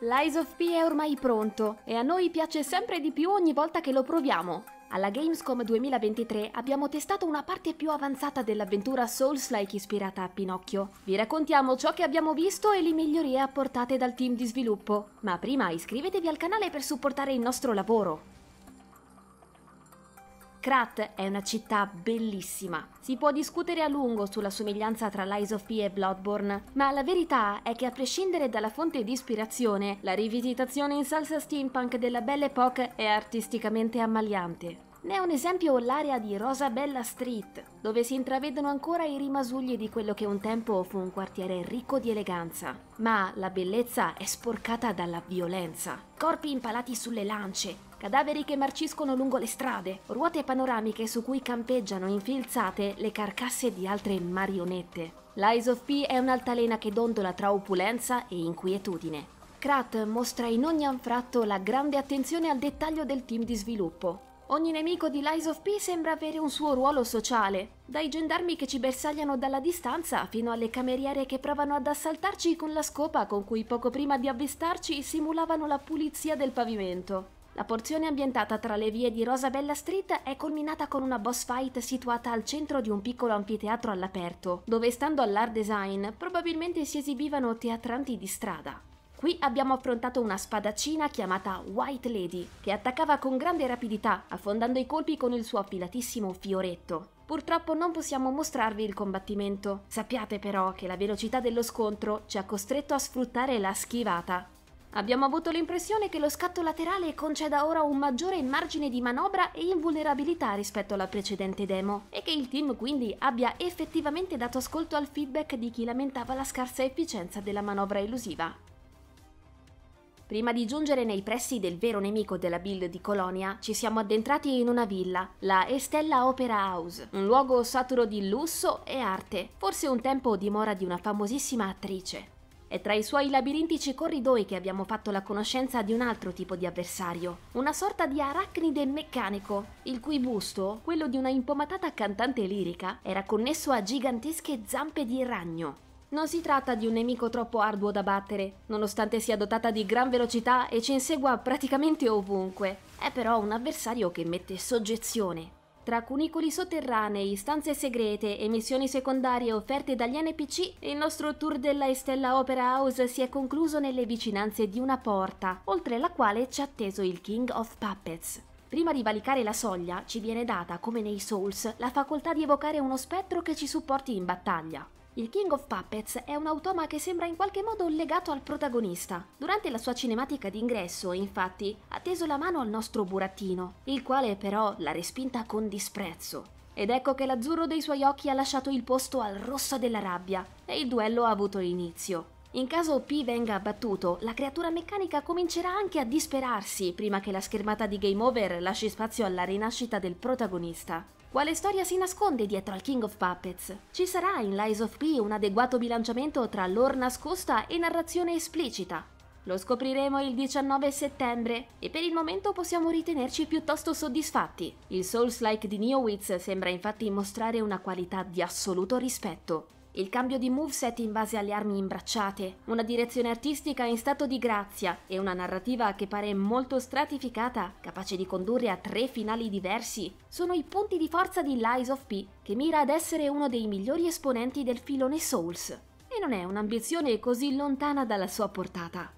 Lies of P è ormai pronto e a noi piace sempre di più ogni volta che lo proviamo. Alla Gamescom 2023 abbiamo testato una parte più avanzata dell'avventura Souls-like ispirata a Pinocchio. Vi raccontiamo ciò che abbiamo visto e le migliorie apportate dal team di sviluppo. Ma prima iscrivetevi al canale per supportare il nostro lavoro. Krat è una città bellissima. Si può discutere a lungo sulla somiglianza tra Lies of P e Bloodborne, ma la verità è che a prescindere dalla fonte di ispirazione, la rivisitazione in salsa steampunk della Belle Époque è artisticamente ammaliante. Ne è un esempio l'area di Rosabella Street, dove si intravedono ancora i rimasugli di quello che un tempo fu un quartiere ricco di eleganza. Ma la bellezza è sporcata dalla violenza. Corpi impalati sulle lance, cadaveri che marciscono lungo le strade, ruote panoramiche su cui campeggiano infilzate le carcasse di altre marionette. L'Eyes of P è un'altalena che dondola tra opulenza e inquietudine. Krat mostra in ogni anfratto la grande attenzione al dettaglio del team di sviluppo. Ogni nemico di Lies of P sembra avere un suo ruolo sociale, dai gendarmi che ci bersagliano dalla distanza fino alle cameriere che provano ad assaltarci con la scopa con cui poco prima di avvistarci simulavano la pulizia del pavimento. La porzione ambientata tra le vie di Rosabella Street è culminata con una boss fight situata al centro di un piccolo anfiteatro all'aperto, dove stando all'art design probabilmente si esibivano teatranti di strada. Qui abbiamo affrontato una spadaccina chiamata White Lady, che attaccava con grande rapidità, affondando i colpi con il suo affilatissimo fioretto. Purtroppo non possiamo mostrarvi il combattimento. Sappiate però che la velocità dello scontro ci ha costretto a sfruttare la schivata. Abbiamo avuto l'impressione che lo scatto laterale conceda ora un maggiore margine di manovra e invulnerabilità rispetto alla precedente demo, e che il team quindi abbia effettivamente dato ascolto al feedback di chi lamentava la scarsa efficienza della manovra elusiva. Prima di giungere nei pressi del vero nemico della build di Colonia, ci siamo addentrati in una villa, la Estella Opera House, un luogo saturo di lusso e arte, forse un tempo dimora di una famosissima attrice. È tra i suoi labirintici corridoi che abbiamo fatto la conoscenza di un altro tipo di avversario, una sorta di arachnide meccanico, il cui busto, quello di una impomatata cantante lirica, era connesso a gigantesche zampe di ragno. Non si tratta di un nemico troppo arduo da battere, nonostante sia dotata di gran velocità e ci insegua praticamente ovunque. È però un avversario che mette soggezione. Tra cunicoli sotterranei, stanze segrete e missioni secondarie offerte dagli NPC, il nostro tour della Estella Opera House si è concluso nelle vicinanze di una porta, oltre la quale ci ha atteso il King of Puppets. Prima di valicare la soglia, ci viene data, come nei Souls, la facoltà di evocare uno spettro che ci supporti in battaglia. Il King of Puppets è un automa che sembra in qualche modo legato al protagonista. Durante la sua cinematica d'ingresso, infatti, ha teso la mano al nostro burattino, il quale però l'ha respinta con disprezzo. Ed ecco che l'azzurro dei suoi occhi ha lasciato il posto al rosso della rabbia e il duello ha avuto inizio. In caso P venga abbattuto, la creatura meccanica comincerà anche a disperarsi prima che la schermata di Game Over lasci spazio alla rinascita del protagonista. Quale storia si nasconde dietro al King of Puppets? Ci sarà in Lies of P un adeguato bilanciamento tra lore nascosta e narrazione esplicita? Lo scopriremo il 19 settembre e per il momento possiamo ritenerci piuttosto soddisfatti. Il Souls-like di Neowitz sembra infatti mostrare una qualità di assoluto rispetto il cambio di moveset in base alle armi imbracciate, una direzione artistica in stato di grazia e una narrativa che pare molto stratificata, capace di condurre a tre finali diversi, sono i punti di forza di Lies of P, che mira ad essere uno dei migliori esponenti del filone Souls. E non è un'ambizione così lontana dalla sua portata.